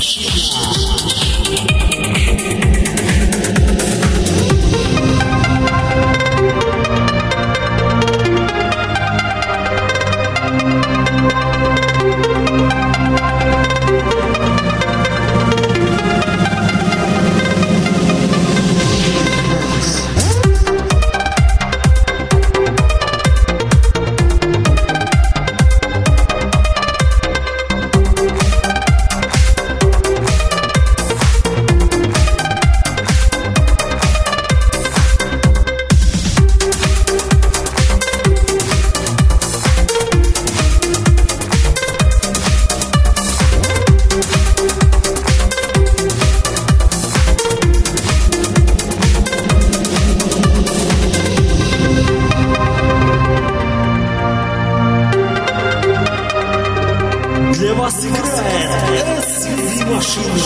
Yeah. вас играет SVD Machine